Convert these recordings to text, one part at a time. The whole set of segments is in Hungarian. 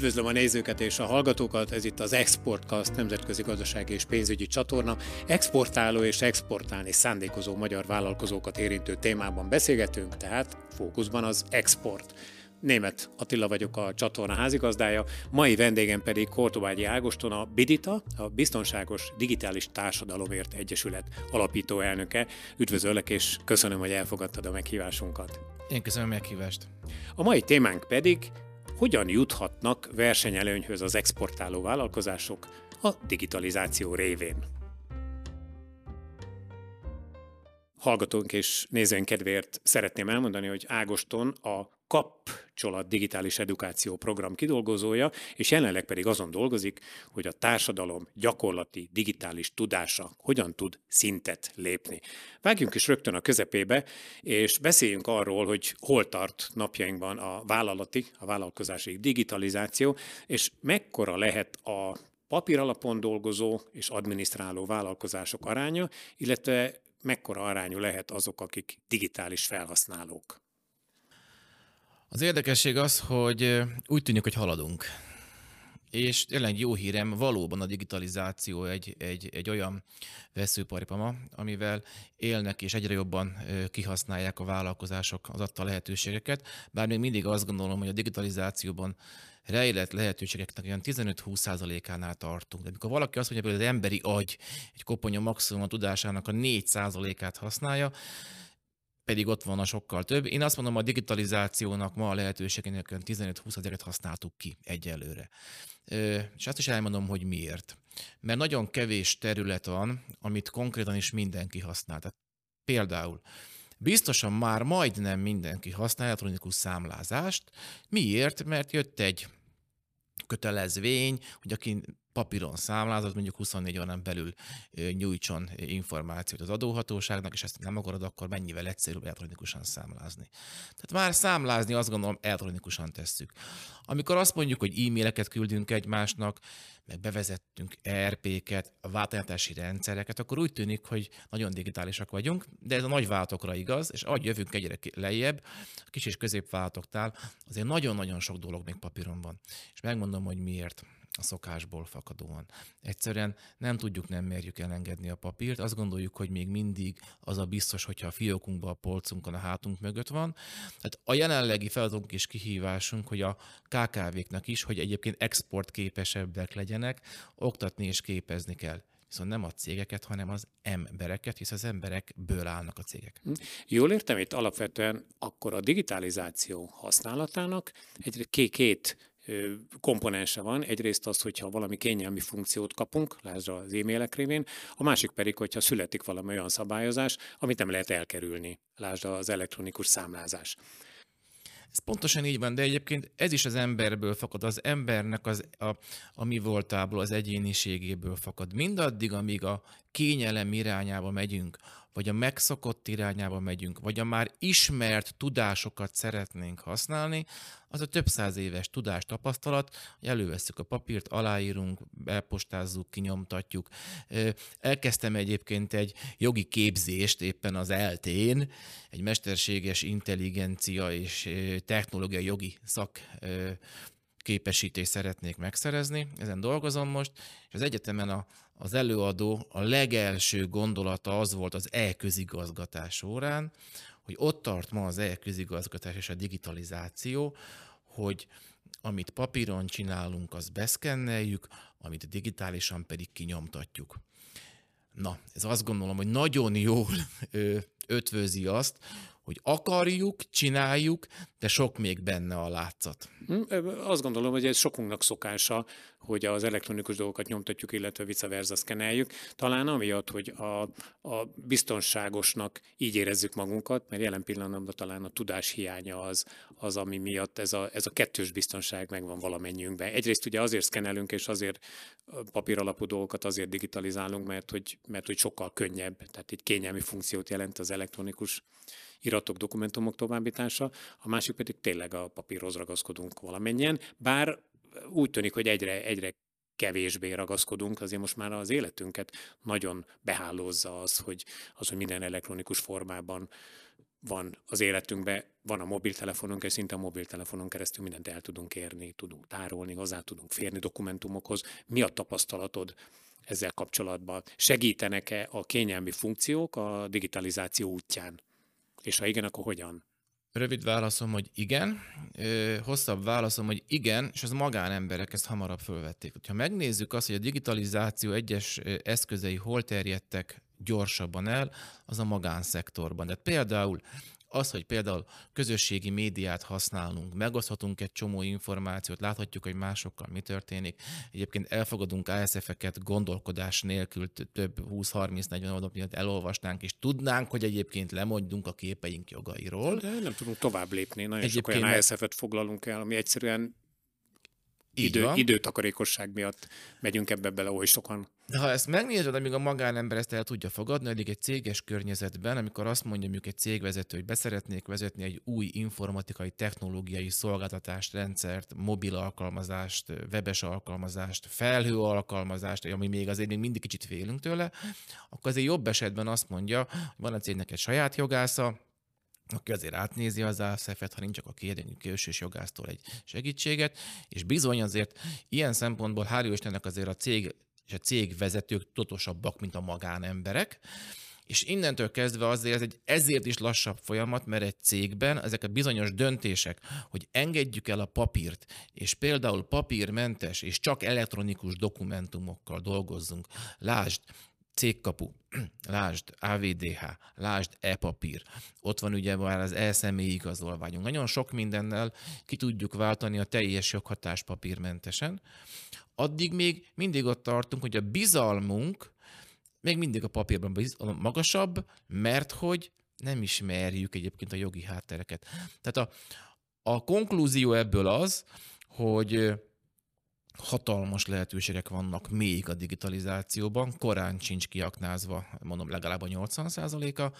Üdvözlöm a nézőket és a hallgatókat, ez itt az Exportcast nemzetközi gazdasági és pénzügyi csatorna. Exportáló és exportálni szándékozó magyar vállalkozókat érintő témában beszélgetünk, tehát fókuszban az export. Német Attila vagyok a csatorna házigazdája, mai vendégem pedig Kortobágyi Ágoston, a Bidita, a Biztonságos Digitális Társadalomért Egyesület alapító elnöke. Üdvözöllek, és köszönöm, hogy elfogadtad a meghívásunkat. Én köszönöm a meghívást. A mai témánk pedig hogyan juthatnak versenyelőnyhöz az exportáló vállalkozások a digitalizáció révén. Hallgatónk és nézőink kedvéért szeretném elmondani, hogy Ágoston a kapcsolat digitális edukáció program kidolgozója, és jelenleg pedig azon dolgozik, hogy a társadalom gyakorlati digitális tudása hogyan tud szintet lépni. Vágjunk is rögtön a közepébe, és beszéljünk arról, hogy hol tart napjainkban a vállalati, a vállalkozási digitalizáció, és mekkora lehet a papír alapon dolgozó és adminisztráló vállalkozások aránya, illetve mekkora arányú lehet azok, akik digitális felhasználók. Az érdekesség az, hogy úgy tűnik, hogy haladunk. És tényleg jó hírem, valóban a digitalizáció egy, egy, egy olyan veszőparipama, amivel élnek és egyre jobban kihasználják a vállalkozások az adta lehetőségeket, bár még mindig azt gondolom, hogy a digitalizációban rejlett lehetőségeknek olyan 15-20%-ánál tartunk. De amikor valaki azt mondja, hogy az emberi agy egy koponya maximum a tudásának a 4%-át használja, pedig ott van a sokkal több. Én azt mondom, a digitalizációnak ma a lehetőségének 15-20 ezeret használtuk ki egyelőre. És azt is elmondom, hogy miért. Mert nagyon kevés terület van, amit konkrétan is mindenki használ. Tehát például biztosan már majdnem mindenki használ elektronikus számlázást. Miért? Mert jött egy kötelezvény, hogy aki papíron számlázott, mondjuk 24 órán belül nyújtson információt az adóhatóságnak, és ezt nem akarod, akkor mennyivel egyszerűbb elektronikusan számlázni. Tehát már számlázni azt gondolom elektronikusan tesszük. Amikor azt mondjuk, hogy e-maileket küldünk egymásnak, meg bevezettünk ERP-ket, változtatási rendszereket, akkor úgy tűnik, hogy nagyon digitálisak vagyunk, de ez a nagy váltokra igaz, és ahogy jövünk egyre lejjebb, a kis és középváltoktál, azért nagyon-nagyon sok dolog még papíron van. És megmondom, hogy miért a szokásból fakadóan. Egyszerűen nem tudjuk, nem merjük elengedni a papírt, azt gondoljuk, hogy még mindig az a biztos, hogyha a fiókunkban, a polcunkon, a hátunk mögött van. Tehát a jelenlegi feladatunk és kihívásunk, hogy a KKV-knak is, hogy egyébként exportképesebbek legyenek, oktatni és képezni kell viszont nem a cégeket, hanem az embereket, hisz az emberekből állnak a cégek. Hm. Jól értem, itt alapvetően akkor a digitalizáció használatának egy két komponense van. Egyrészt az, hogyha valami kényelmi funkciót kapunk, lásd az e-mailek révén, a másik pedig, hogyha születik valami olyan szabályozás, amit nem lehet elkerülni, lásd az elektronikus számlázás. Ez pontosan így van, de egyébként ez is az emberből fakad, az embernek az, a, a mi voltából, az egyéniségéből fakad. Mindaddig, amíg a kényelem irányába megyünk, vagy a megszokott irányába megyünk, vagy a már ismert tudásokat szeretnénk használni, az a több száz éves tudás tapasztalat, hogy elővesszük a papírt, aláírunk, elpostázzuk, kinyomtatjuk. Elkezdtem egyébként egy jogi képzést éppen az eltén, egy mesterséges intelligencia és technológiai jogi szak képesítést szeretnék megszerezni, ezen dolgozom most, és az egyetemen a, az előadó a legelső gondolata az volt az e-közigazgatás órán, hogy ott tart ma az e-közigazgatás és a digitalizáció, hogy amit papíron csinálunk, az beszkenneljük, amit digitálisan pedig kinyomtatjuk. Na, ez azt gondolom, hogy nagyon jól ötvözi azt, hogy akarjuk, csináljuk, de sok még benne a látszat. Hm, azt gondolom, hogy ez sokunknak szokása, hogy az elektronikus dolgokat nyomtatjuk, illetve vice versa szkeneljük. Talán amiatt, hogy a, a biztonságosnak így érezzük magunkat, mert jelen pillanatban talán a tudás hiánya az, az ami miatt ez a, ez a kettős biztonság megvan valamennyiünkben. Egyrészt ugye azért szkenelünk, és azért papír alapú dolgokat azért digitalizálunk, mert hogy, mert hogy sokkal könnyebb, tehát így kényelmi funkciót jelent az elektronikus iratok, dokumentumok továbbítása, a másik pedig tényleg a papírhoz ragaszkodunk valamennyien, bár úgy tűnik, hogy egyre, egyre kevésbé ragaszkodunk, azért most már az életünket nagyon behálózza az, hogy, az, hogy minden elektronikus formában van az életünkben, van a mobiltelefonunk, és szinte a mobiltelefonon keresztül mindent el tudunk érni, tudunk tárolni, hozzá tudunk férni dokumentumokhoz. Mi a tapasztalatod ezzel kapcsolatban? Segítenek-e a kényelmi funkciók a digitalizáció útján? És ha igen, akkor hogyan? Rövid válaszom, hogy igen. Hosszabb válaszom, hogy igen, és az magánemberek ezt hamarabb fölvették. Ha megnézzük azt, hogy a digitalizáció egyes eszközei hol terjedtek gyorsabban el, az a magánszektorban. De például az, hogy például közösségi médiát használunk, megoszthatunk egy csomó információt, láthatjuk, hogy másokkal mi történik. Egyébként elfogadunk ASF-eket gondolkodás nélkül több 20-30-40 oldalt miatt elolvasnánk, és tudnánk, hogy egyébként lemondjunk a képeink jogairól. De nem tudunk tovább lépni. Nagyon egyébként sok olyan ASF-et foglalunk el, ami egyszerűen idő, időtakarékosság miatt megyünk ebbe bele oly sokan. De ha ezt megnézed, amíg a magánember ezt el tudja fogadni, eddig egy céges környezetben, amikor azt mondja mondjuk egy cégvezető, hogy beszeretnék vezetni egy új informatikai, technológiai szolgáltatást, rendszert, mobil alkalmazást, webes alkalmazást, felhő alkalmazást, ami még azért még mindig kicsit félünk tőle, akkor azért jobb esetben azt mondja, hogy van a cégnek egy saját jogásza, aki azért átnézi az ASZF-et, ha nincs, akkor kérjünk külsős jogásztól egy segítséget, és bizony azért ilyen szempontból hál' Istennek azért a cég és a cég vezetők totosabbak, mint a magánemberek, és innentől kezdve azért ez egy ezért is lassabb folyamat, mert egy cégben ezek a bizonyos döntések, hogy engedjük el a papírt, és például papírmentes és csak elektronikus dokumentumokkal dolgozzunk. Lásd, cégkapu, lásd AVDH, lásd e-papír, ott van ugye már az e-személyi igazolványunk. Nagyon sok mindennel ki tudjuk váltani a teljes joghatás papírmentesen. Addig még mindig ott tartunk, hogy a bizalmunk még mindig a papírban magasabb, mert hogy nem ismerjük egyébként a jogi háttereket. Tehát a, a konklúzió ebből az, hogy hatalmas lehetőségek vannak még a digitalizációban, korán sincs kiaknázva, mondom legalább a 80%-a,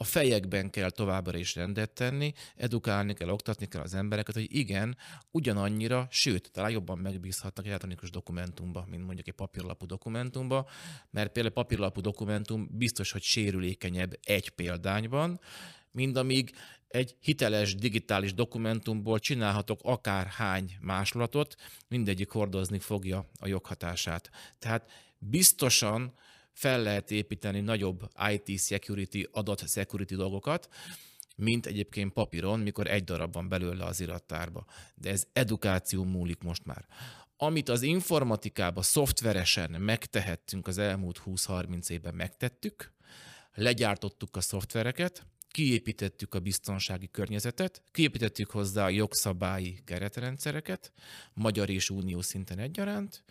a fejekben kell továbbra is rendet tenni, edukálni kell, oktatni kell az embereket, hogy igen, ugyanannyira, sőt, talán jobban megbízhatnak elektronikus dokumentumba, mint mondjuk egy papírlapú dokumentumba, mert például papírlapú dokumentum biztos, hogy sérülékenyebb egy példányban, mind amíg egy hiteles digitális dokumentumból csinálhatok akár hány máslatot, mindegyik hordozni fogja a joghatását. Tehát biztosan fel lehet építeni nagyobb IT security, adat security dolgokat, mint egyébként papíron, mikor egy darab van belőle az irattárba. De ez edukáció múlik most már. Amit az informatikába szoftveresen megtehettünk az elmúlt 20-30 évben megtettük, legyártottuk a szoftvereket, kiépítettük a biztonsági környezetet, kiépítettük hozzá a jogszabályi keretrendszereket, magyar és unió szinten egyaránt,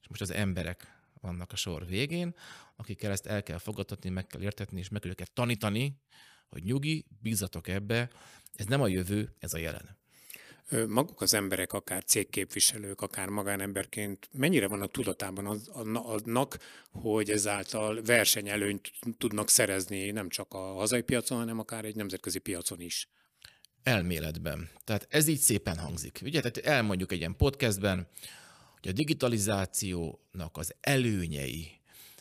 és most az emberek vannak a sor végén, akikkel ezt el kell fogadtatni, meg kell értetni, és meg kell őket tanítani, hogy nyugi, bízatok ebbe, ez nem a jövő, ez a jelen maguk az emberek, akár cégképviselők, akár magánemberként mennyire vannak tudatában az, annak, hogy ezáltal versenyelőnyt tudnak szerezni nem csak a hazai piacon, hanem akár egy nemzetközi piacon is? Elméletben. Tehát ez így szépen hangzik. Ugye, tehát elmondjuk egy ilyen podcastben, hogy a digitalizációnak az előnyei,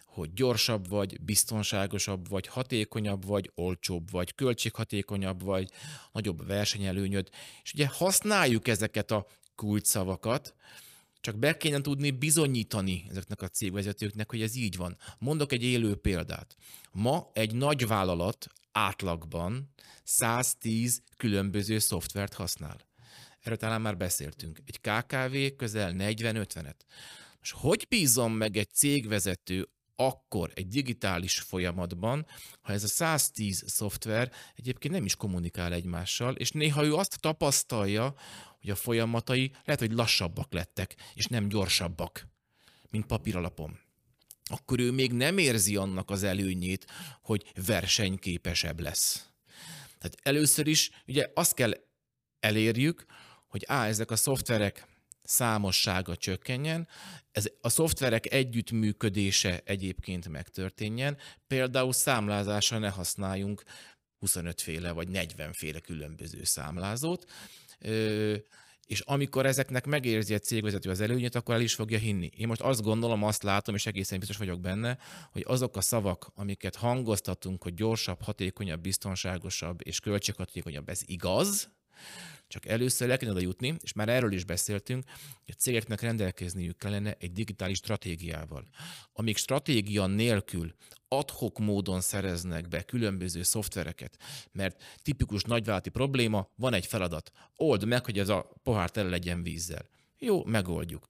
hogy gyorsabb vagy, biztonságosabb vagy, hatékonyabb vagy, olcsóbb vagy, költséghatékonyabb vagy, nagyobb versenyelőnyöd. És ugye használjuk ezeket a kulcsszavakat, csak be kéne tudni bizonyítani ezeknek a cégvezetőknek, hogy ez így van. Mondok egy élő példát. Ma egy nagy vállalat átlagban 110 különböző szoftvert használ. Erről talán már beszéltünk. Egy KKV közel 40-50-et. Most hogy bízom meg egy cégvezető akkor egy digitális folyamatban, ha ez a 110 szoftver egyébként nem is kommunikál egymással, és néha ő azt tapasztalja, hogy a folyamatai lehet, hogy lassabbak lettek, és nem gyorsabbak, mint papíralapon akkor ő még nem érzi annak az előnyét, hogy versenyképesebb lesz. Tehát először is ugye azt kell elérjük, hogy á, ezek a szoftverek számossága csökkenjen, ez a szoftverek együttműködése egyébként megtörténjen, például számlázásra ne használjunk 25 féle vagy 40 féle különböző számlázót, és amikor ezeknek megérzi a cégvezető az előnyét, akkor el is fogja hinni. Én most azt gondolom, azt látom, és egészen biztos vagyok benne, hogy azok a szavak, amiket hangoztatunk, hogy gyorsabb, hatékonyabb, biztonságosabb és költséghatékonyabb, ez igaz, csak először le kellene oda jutni, és már erről is beszéltünk, hogy a cégeknek rendelkezniük kellene egy digitális stratégiával. Amíg stratégia nélkül adhok módon szereznek be különböző szoftvereket, mert tipikus nagyvállalati probléma, van egy feladat, old meg, hogy ez a pohár tele legyen vízzel. Jó, megoldjuk.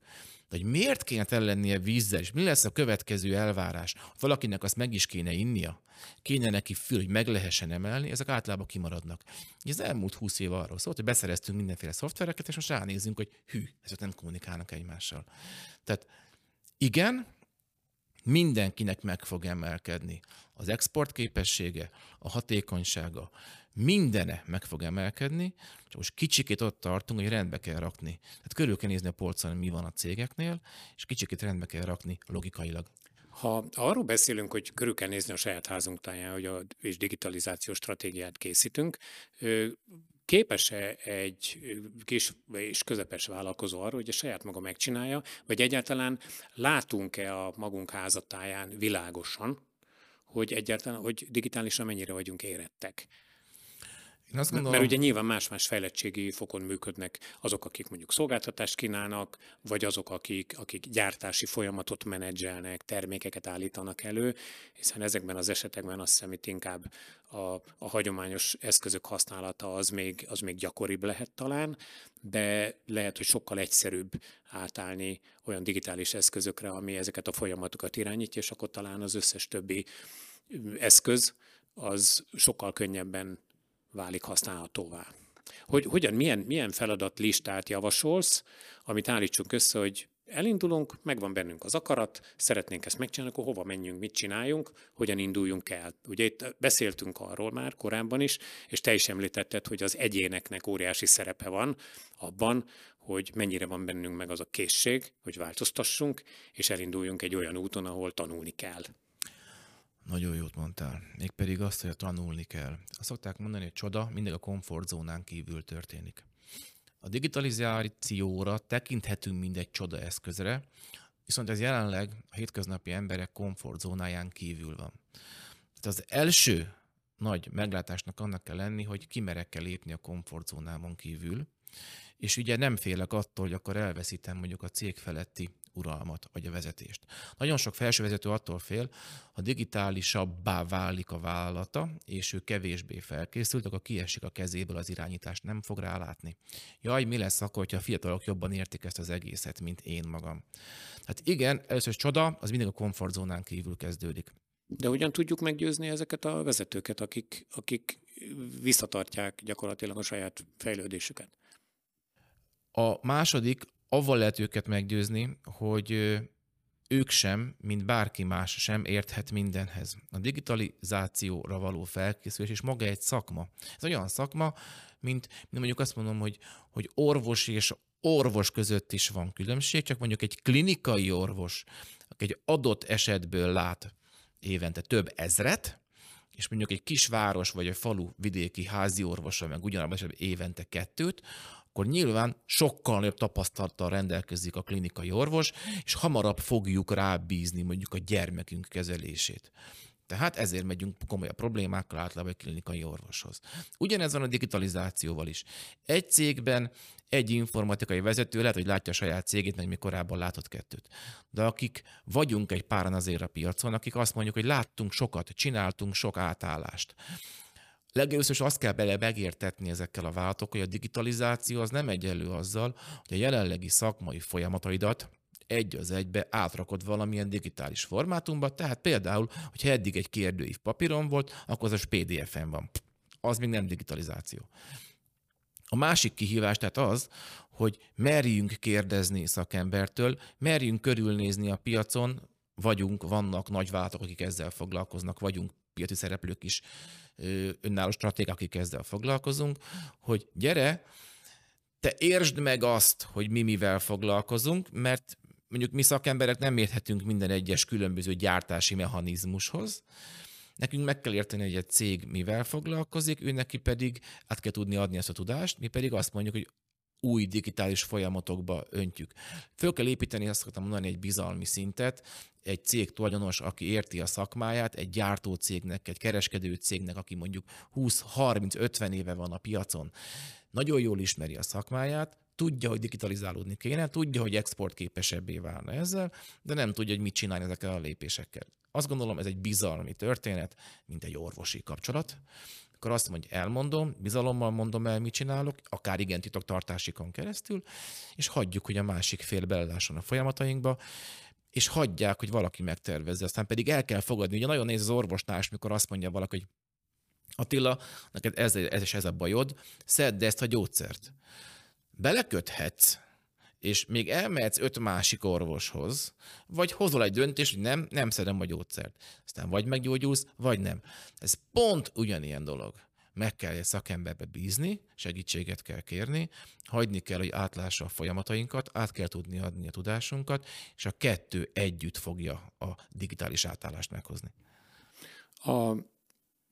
De hogy miért kéne tele lennie vízzel, és mi lesz a következő elvárás? Valakinek azt meg is kéne innia, kéne neki fül, hogy meg lehessen emelni, ezek általában kimaradnak. Ez elmúlt húsz év arról szólt, hogy beszereztünk mindenféle szoftvereket, és most ránézünk, hogy hű, ezek nem kommunikálnak egymással. Tehát igen, mindenkinek meg fog emelkedni. Az export képessége, a hatékonysága, mindene meg fog emelkedni, csak most kicsikét ott tartunk, hogy rendbe kell rakni. Tehát körül kell nézni a polcon, mi van a cégeknél, és kicsikét rendbe kell rakni logikailag. Ha arról beszélünk, hogy körül kell nézni a saját házunk táján, hogy a, és digitalizációs stratégiát készítünk, képes-e egy kis és közepes vállalkozó arra, hogy a saját maga megcsinálja, vagy egyáltalán látunk-e a magunk házatáján világosan, hogy egyáltalán, hogy digitálisan mennyire vagyunk érettek? Én azt gondolom... Mert ugye nyilván más-más fejlettségi fokon működnek azok, akik mondjuk szolgáltatást kínálnak, vagy azok, akik, akik gyártási folyamatot menedzselnek, termékeket állítanak elő, hiszen ezekben az esetekben azt hiszem, itt inkább a, a hagyományos eszközök használata az még, az még gyakoribb lehet talán, de lehet, hogy sokkal egyszerűbb átállni olyan digitális eszközökre, ami ezeket a folyamatokat irányítja, és akkor talán az összes többi eszköz az sokkal könnyebben válik használhatóvá. Hogy hogyan, milyen, milyen feladatlistát javasolsz, amit állítsunk össze, hogy elindulunk, megvan bennünk az akarat, szeretnénk ezt megcsinálni, akkor hova menjünk, mit csináljunk, hogyan induljunk el. Ugye itt beszéltünk arról már korábban is, és te is említetted, hogy az egyéneknek óriási szerepe van abban, hogy mennyire van bennünk meg az a készség, hogy változtassunk, és elinduljunk egy olyan úton, ahol tanulni kell. Nagyon jót mondtál. Mégpedig azt, hogy tanulni kell. Azt szokták mondani, hogy csoda mindig a komfortzónán kívül történik. A digitalizációra tekinthetünk mindegy csoda eszközre, viszont ez jelenleg a hétköznapi emberek komfortzónáján kívül van. Tehát az első nagy meglátásnak annak kell lenni, hogy kimerek kell lépni a komfortzónámon kívül, és ugye nem félek attól, hogy akkor elveszítem mondjuk a cég feletti uralmat, vagy a vezetést. Nagyon sok felsővezető attól fél, ha digitálisabbá válik a vállalata, és ő kevésbé felkészült, akkor kiesik a kezéből az irányítást, nem fog rálátni. Jaj, mi lesz akkor, hogyha a fiatalok jobban értik ezt az egészet, mint én magam. Tehát igen, először csoda, az mindig a komfortzónán kívül kezdődik. De hogyan tudjuk meggyőzni ezeket a vezetőket, akik, akik visszatartják gyakorlatilag a saját fejlődésüket? A második avval lehet őket meggyőzni, hogy ők sem, mint bárki más sem érthet mindenhez. A digitalizációra való felkészülés és maga egy szakma. Ez olyan szakma, mint, mint mondjuk azt mondom, hogy, hogy orvos és orvos között is van különbség, csak mondjuk egy klinikai orvos, aki egy adott esetből lát évente több ezret, és mondjuk egy kisváros vagy egy falu vidéki házi orvosa meg ugyanabban esetben évente kettőt, akkor nyilván sokkal nagyobb tapasztalattal rendelkezik a klinikai orvos, és hamarabb fogjuk rábízni mondjuk a gyermekünk kezelését. Tehát ezért megyünk komolyabb problémákkal általában egy klinikai orvoshoz. Ugyanez van a digitalizációval is. Egy cégben egy informatikai vezető lehet, hogy látja a saját cégét, mert még korábban látott kettőt. De akik vagyunk egy páran azért a piacon, akik azt mondjuk, hogy láttunk sokat, csináltunk sok átállást. Legelőször azt kell bele megértetni ezekkel a vállalatok, hogy a digitalizáció az nem egyenlő azzal, hogy a jelenlegi szakmai folyamataidat egy az egybe átrakod valamilyen digitális formátumba, tehát például, hogyha eddig egy kérdőív papíron volt, akkor az a PDF-en van. Az még nem digitalizáció. A másik kihívás tehát az, hogy merjünk kérdezni szakembertől, merjünk körülnézni a piacon, vagyunk, vannak nagyvállalatok, akik ezzel foglalkoznak, vagyunk piaci szereplők is, önálló stratégák, akik ezzel foglalkozunk, hogy gyere, te értsd meg azt, hogy mi mivel foglalkozunk, mert mondjuk mi szakemberek nem érthetünk minden egyes különböző gyártási mechanizmushoz, Nekünk meg kell érteni, hogy egy cég mivel foglalkozik, ő neki pedig át kell tudni adni ezt a tudást, mi pedig azt mondjuk, hogy új digitális folyamatokba öntjük. Föl kell építeni, azt szoktam mondani, egy bizalmi szintet, egy cég tulajdonos, aki érti a szakmáját, egy gyártó cégnek, egy kereskedő cégnek, aki mondjuk 20-30-50 éve van a piacon, nagyon jól ismeri a szakmáját, tudja, hogy digitalizálódni kéne, tudja, hogy exportképesebbé válna ezzel, de nem tudja, hogy mit csinálni ezekkel a lépésekkel. Azt gondolom, ez egy bizalmi történet, mint egy orvosi kapcsolat. Akkor azt mondja, elmondom, bizalommal mondom el, mit csinálok, akár igen titoktartásikon keresztül, és hagyjuk, hogy a másik fél belelásson a folyamatainkba, és hagyják, hogy valaki megtervezze. Aztán pedig el kell fogadni. Ugye nagyon néz az orvosnál, mikor azt mondja valaki, hogy Attila, neked ez, ez és ez a bajod, szedd ezt a gyógyszert. Beleköthetsz, és még elmehetsz öt másik orvoshoz, vagy hozol egy döntést, hogy nem, nem szedem a gyógyszert. Aztán vagy meggyógyulsz, vagy nem. Ez pont ugyanilyen dolog. Meg kell egy szakemberbe bízni, segítséget kell kérni, hagyni kell, hogy átlássa a folyamatainkat, át kell tudni adni a tudásunkat, és a kettő együtt fogja a digitális átállást meghozni. A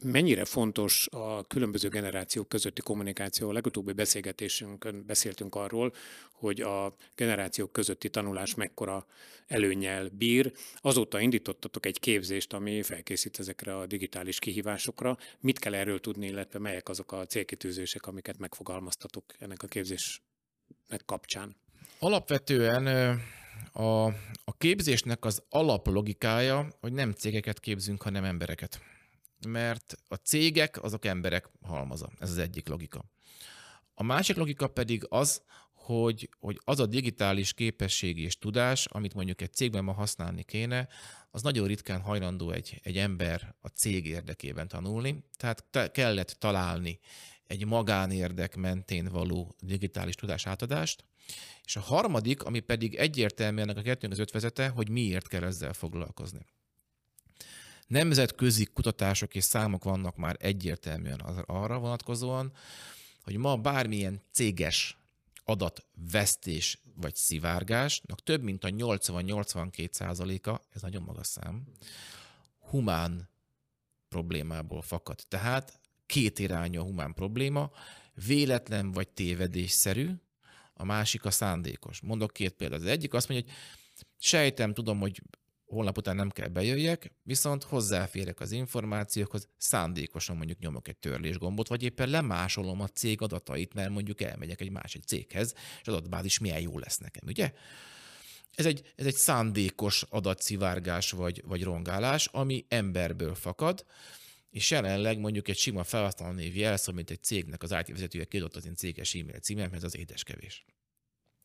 Mennyire fontos a különböző generációk közötti kommunikáció? A legutóbbi beszélgetésünkön beszéltünk arról, hogy a generációk közötti tanulás mekkora előnyel bír. Azóta indítottatok egy képzést, ami felkészít ezekre a digitális kihívásokra. Mit kell erről tudni, illetve melyek azok a célkitűzések, amiket megfogalmaztatok ennek a képzésnek kapcsán? Alapvetően a, a képzésnek az alaplogikája, hogy nem cégeket képzünk, hanem embereket mert a cégek azok emberek halmaza. Ez az egyik logika. A másik logika pedig az, hogy, hogy az a digitális képesség és tudás, amit mondjuk egy cégben ma használni kéne, az nagyon ritkán hajlandó egy, egy ember a cég érdekében tanulni, tehát te, kellett találni egy magánérdek mentén való digitális tudás átadást, és a harmadik, ami pedig egyértelműen a kettőnk az ötvezete, hogy miért kell ezzel foglalkozni. Nemzetközi kutatások és számok vannak már egyértelműen arra vonatkozóan, hogy ma bármilyen céges adatvesztés vagy szivárgásnak több mint a 80-82 százaléka, ez nagyon magas szám, humán problémából fakad. Tehát két irányú a humán probléma, véletlen vagy tévedésszerű, a másik a szándékos. Mondok két példát. Az egyik azt mondja, hogy sejtem, tudom, hogy holnap után nem kell bejöjjek, viszont hozzáférek az információkhoz, szándékosan mondjuk nyomok egy törlésgombot, vagy éppen lemásolom a cég adatait, mert mondjuk elmegyek egy másik céghez, és adatbázis milyen jó lesz nekem, ugye? Ez egy, ez egy szándékos adatszivárgás vagy, vagy rongálás, ami emberből fakad, és jelenleg mondjuk egy sima felhasználónév jelszó, mint egy cégnek az IT vezetője kiadott az én céges e-mail címem, ez az édeskevés.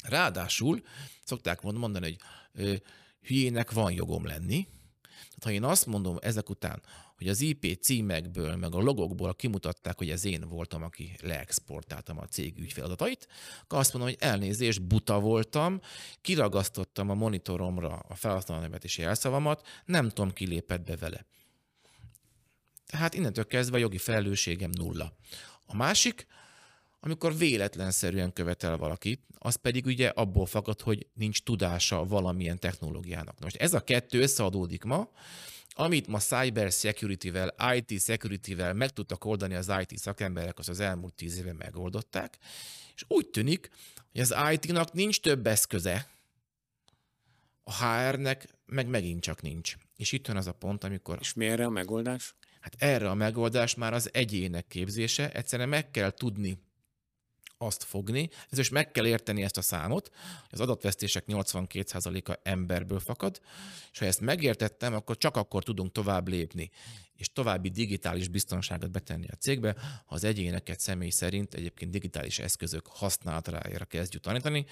Ráadásul szokták mondani, hogy hülyének van jogom lenni. Tehát ha én azt mondom ezek után, hogy az IP címekből, meg a logokból kimutatták, hogy ez én voltam, aki leexportáltam a cég ügyfeladatait, akkor azt mondom, hogy elnézést, buta voltam, kiragasztottam a monitoromra a felhasználónevet és jelszavamat, nem tudom, ki lépett be vele. Tehát innentől kezdve a jogi felelősségem nulla. A másik, amikor véletlenszerűen követel valakit, az pedig ugye abból fakad, hogy nincs tudása valamilyen technológiának. Most ez a kettő összeadódik ma, amit ma cyber security-vel, IT security-vel meg tudtak oldani az IT szakemberek, az az elmúlt tíz éve megoldották, és úgy tűnik, hogy az IT-nak nincs több eszköze, a HR-nek meg megint csak nincs. És itt van az a pont, amikor... És mi erre a megoldás? Hát erre a megoldás már az egyének képzése. Egyszerűen meg kell tudni azt fogni, ezért meg kell érteni ezt a számot, az adatvesztések 82%-a emberből fakad, és ha ezt megértettem, akkor csak akkor tudunk tovább lépni, és további digitális biztonságot betenni a cégbe, ha az egyéneket személy szerint egyébként digitális eszközök használatára kezdjük tanítani.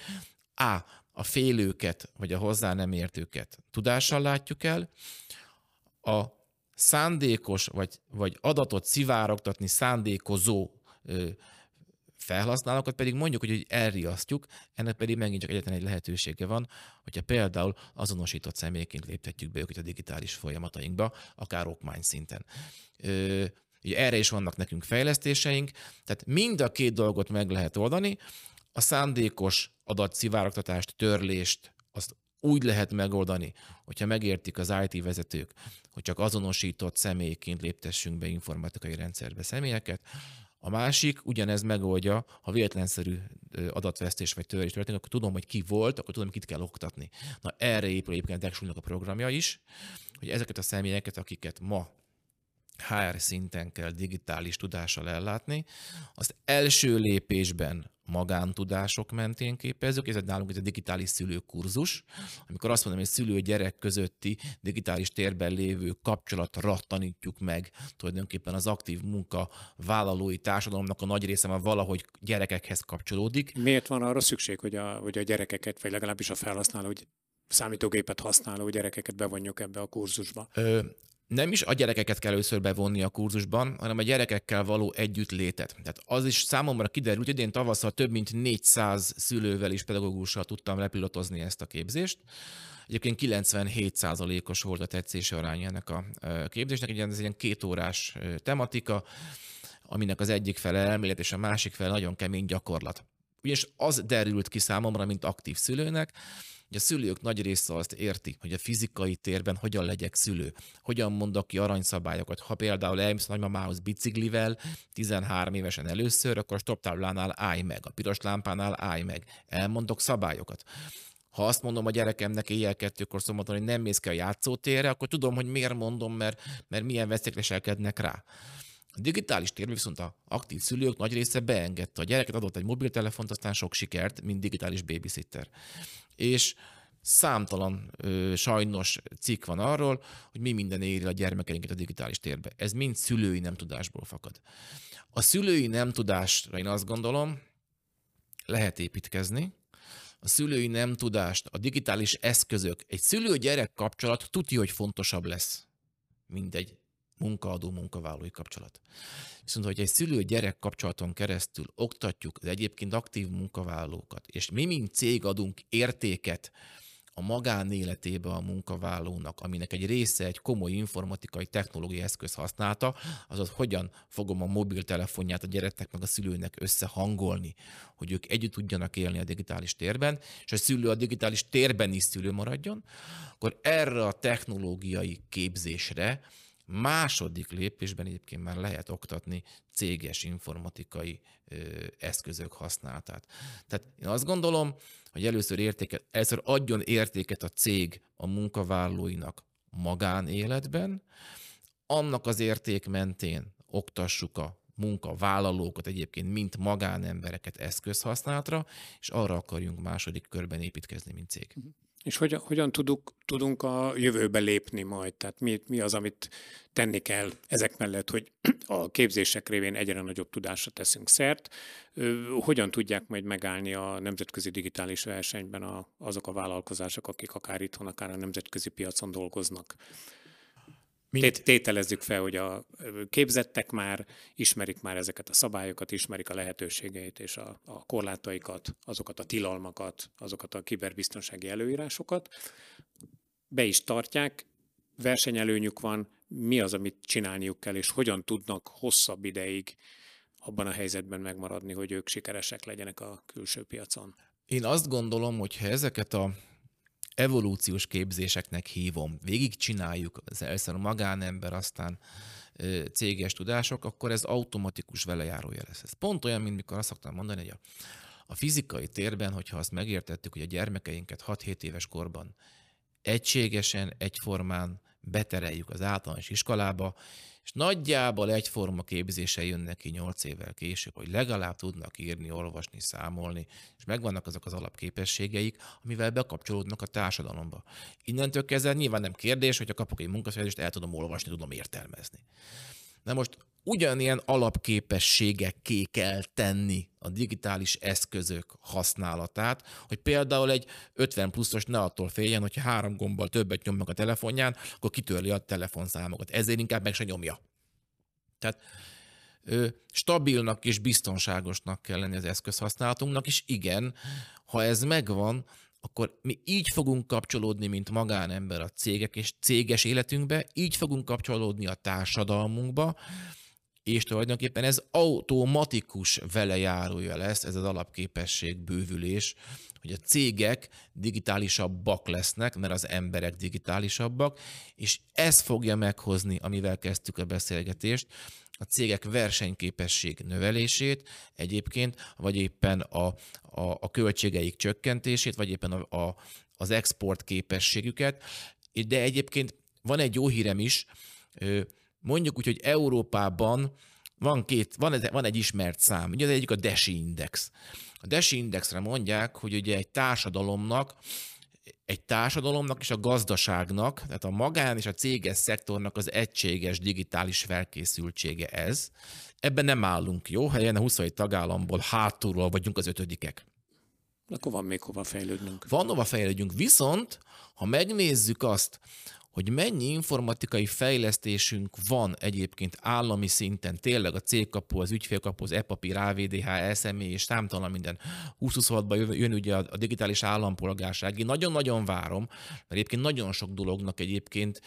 A. A félőket, vagy a hozzá nem értőket tudással látjuk el, a szándékos, vagy, vagy adatot szivárogtatni szándékozó felhasználókat pedig mondjuk, hogy, elriasztjuk, ennek pedig megint csak egyetlen egy lehetősége van, hogyha például azonosított személyként léptetjük be őket a digitális folyamatainkba, akár okmány szinten. Ö, ugye erre is vannak nekünk fejlesztéseink, tehát mind a két dolgot meg lehet oldani, a szándékos adatszivárogtatást, törlést, azt úgy lehet megoldani, hogyha megértik az IT vezetők, hogy csak azonosított személyként léptessünk be informatikai rendszerbe személyeket, A másik, ugyanez megoldja, ha véletlenszerű adatvesztés vagy törés történik, akkor tudom, hogy ki volt, akkor tudom, kit kell oktatni. Na erre épül egyébként a a programja is, hogy ezeket a személyeket, akiket ma HR szinten kell digitális tudással ellátni, azt első lépésben magántudások mentén képezzük, ez nálunk ez a digitális szülőkurzus, amikor azt mondom, hogy szülő-gyerek közötti digitális térben lévő kapcsolatra tanítjuk meg tulajdonképpen az aktív munka vállalói társadalomnak a nagy része már valahogy gyerekekhez kapcsolódik. Miért van arra szükség, hogy a, hogy a gyerekeket, vagy legalábbis a felhasználó, hogy számítógépet használó gyerekeket bevonjuk ebbe a kurzusba? Ö, nem is a gyerekeket kell először bevonni a kurzusban, hanem a gyerekekkel való együttlétet. Tehát az is számomra kiderült, hogy én tavasszal több mint 400 szülővel és pedagógussal tudtam lepilotozni ezt a képzést. Egyébként 97%-os volt a tetszése aránya ennek a képzésnek, egy ez egy ilyen kétórás tematika, aminek az egyik fele elmélet és a másik fele nagyon kemény gyakorlat. Ugyanis az derült ki számomra, mint aktív szülőnek, hogy a szülők nagy része azt érti, hogy a fizikai térben hogyan legyek szülő, hogyan mondok ki aranyszabályokat. Ha például elmész nagymamához biciklivel, 13 évesen először, akkor a stop táblánál állj meg, a piros lámpánál állj meg. Elmondok szabályokat. Ha azt mondom a gyerekemnek éjjel kettőkor szombaton, hogy nem mész ki a játszótérre, akkor tudom, hogy miért mondom, mert, mert milyen veszélyek leselkednek rá. A digitális térben viszont a aktív szülők nagy része beengedte. A gyereket adott egy mobiltelefont, aztán sok sikert, mint digitális babysitter. És számtalan ö, sajnos cikk van arról, hogy mi minden éri a gyermekeinket a digitális térbe. Ez mind szülői nem tudásból fakad. A szülői nem tudásra én azt gondolom, lehet építkezni, a szülői nem tudást, a digitális eszközök, egy szülő-gyerek kapcsolat tudja, hogy fontosabb lesz, mint egy munkaadó-munkavállalói kapcsolat. Viszont, hogy egy szülő-gyerek kapcsolaton keresztül oktatjuk az egyébként aktív munkavállalókat, és mi, mint cég adunk értéket a magánéletébe a munkavállalónak, aminek egy része egy komoly informatikai technológiai eszköz használta, azaz hogyan fogom a mobiltelefonját a gyereknek meg a szülőnek összehangolni, hogy ők együtt tudjanak élni a digitális térben, és a szülő a digitális térben is szülő maradjon, akkor erre a technológiai képzésre Második lépésben egyébként már lehet oktatni céges informatikai ö, eszközök használatát. Tehát én azt gondolom, hogy először, értéket, először adjon értéket a cég a munkavállalóinak magánéletben, annak az érték mentén oktassuk a munkavállalókat egyébként, mint magánembereket eszközhasználatra, és arra akarjunk második körben építkezni, mint cég. És hogyan, hogyan tudunk, tudunk a jövőbe lépni majd? Tehát mi, mi az, amit tenni kell ezek mellett, hogy a képzések révén egyre nagyobb tudásra teszünk szert? Hogyan tudják majd megállni a nemzetközi digitális versenyben a, azok a vállalkozások, akik akár itthon, akár a nemzetközi piacon dolgoznak? Mint... Tételezzük fel, hogy a képzettek már, ismerik már ezeket a szabályokat, ismerik a lehetőségeit és a, a korlátaikat, azokat a tilalmakat, azokat a kiberbiztonsági előírásokat. Be is tartják, versenyelőnyük van, mi az, amit csinálniuk kell, és hogyan tudnak hosszabb ideig abban a helyzetben megmaradni, hogy ők sikeresek legyenek a külső piacon. Én azt gondolom, hogy ha ezeket a evolúciós képzéseknek hívom, végig csináljuk, az először magánember, aztán céges tudások, akkor ez automatikus velejárója lesz. Ez pont olyan, mint mikor azt szoktam mondani, hogy a, a fizikai térben, hogyha azt megértettük, hogy a gyermekeinket 6-7 éves korban egységesen, egyformán betereljük az általános iskolába, és nagyjából egyforma képzése jönnek ki nyolc évvel később, hogy legalább tudnak írni, olvasni, számolni, és megvannak azok az alapképességeik, amivel bekapcsolódnak a társadalomba. Innentől kezdve nyilván nem kérdés, hogy a kapok egy munkaszerzést, el tudom olvasni, tudom értelmezni. Na most ugyanilyen alapképességekké kell tenni a digitális eszközök használatát, hogy például egy 50 pluszos ne attól féljen, hogyha három gombbal többet nyomnak a telefonján, akkor kitörli a telefonszámokat. Ezért inkább meg se nyomja. Tehát stabilnak és biztonságosnak kell lenni az eszközhasználatunknak, és igen, ha ez megvan, akkor mi így fogunk kapcsolódni, mint magánember a cégek és céges életünkbe, így fogunk kapcsolódni a társadalmunkba, és tulajdonképpen ez automatikus velejárója lesz, ez az alapképesség bővülés, hogy a cégek digitálisabbak lesznek, mert az emberek digitálisabbak, és ez fogja meghozni, amivel kezdtük a beszélgetést, a cégek versenyképesség növelését egyébként, vagy éppen a, a, a költségeik csökkentését, vagy éppen a, a, az export képességüket. De egyébként van egy jó hírem is, mondjuk úgy, hogy Európában van, két, van, van egy ismert szám, ugye az egyik a DESI Index. A DESI Indexre mondják, hogy ugye egy társadalomnak egy társadalomnak és a gazdaságnak, tehát a magán és a céges szektornak az egységes digitális felkészültsége ez. Ebben nem állunk jó helyen, a 27 tagállamból hátulról vagyunk az ötödikek. Akkor van még hova fejlődnünk. Van hova fejlődjünk, viszont ha megnézzük azt, hogy mennyi informatikai fejlesztésünk van egyébként állami szinten, tényleg a cégkapu, az ügyfélkapu, az e-papír, AVDH, SME és számtalan minden 2026-ban jön, jön ugye a, digitális állampolgárság. Én nagyon-nagyon várom, mert egyébként nagyon sok dolognak egyébként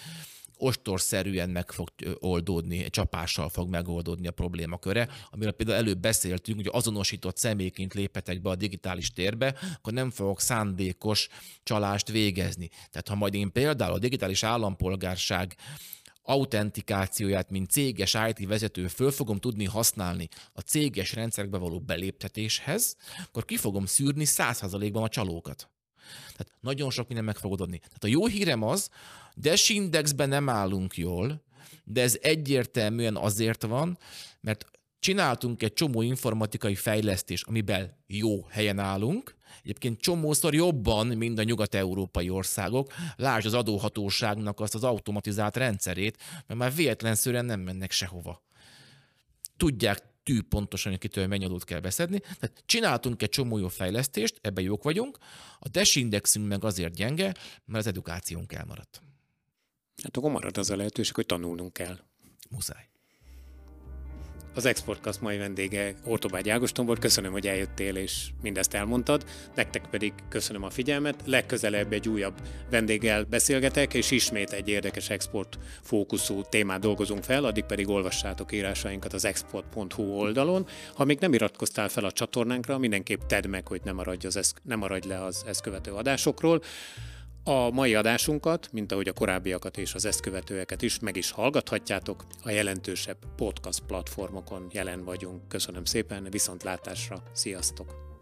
ostorszerűen meg fog oldódni, egy csapással fog megoldódni a problémaköre, amiről például előbb beszéltünk, hogy azonosított személyként lépetek be a digitális térbe, akkor nem fogok szándékos csalást végezni. Tehát ha majd én például a digitális állampolgárság autentikációját, mint céges IT vezető föl fogom tudni használni a céges rendszerekbe való beléptetéshez, akkor ki fogom szűrni 100%-ban a csalókat. Tehát nagyon sok minden meg fog adni. Tehát a jó hírem az, Dash Indexben nem állunk jól, de ez egyértelműen azért van, mert csináltunk egy csomó informatikai fejlesztés, amiben jó helyen állunk, Egyébként csomószor jobban, mint a nyugat-európai országok. Lásd az adóhatóságnak azt az automatizált rendszerét, mert már véletlenszerűen nem mennek sehova. Tudják tű pontosan, hogy kitől mennyi adót kell beszedni. Tehát csináltunk egy csomó jó fejlesztést, ebben jók vagyunk. A Dash indexünk meg azért gyenge, mert az edukációnk elmaradt. Hát akkor marad az a lehetőség, hogy tanulnunk kell. Muszáj. Az Exportcast mai vendége Ortobágy Ágoston volt. Köszönöm, hogy eljöttél és mindezt elmondtad. Nektek pedig köszönöm a figyelmet. Legközelebb egy újabb vendéggel beszélgetek, és ismét egy érdekes export fókuszú témát dolgozunk fel, addig pedig olvassátok írásainkat az export.hu oldalon. Ha még nem iratkoztál fel a csatornánkra, mindenképp tedd meg, hogy nem maradj, az nem maradj le az ezt követő adásokról. A mai adásunkat, mint ahogy a korábbiakat és az ezt követőeket is meg is hallgathatjátok, a jelentősebb podcast platformokon jelen vagyunk. Köszönöm szépen, viszontlátásra, sziasztok!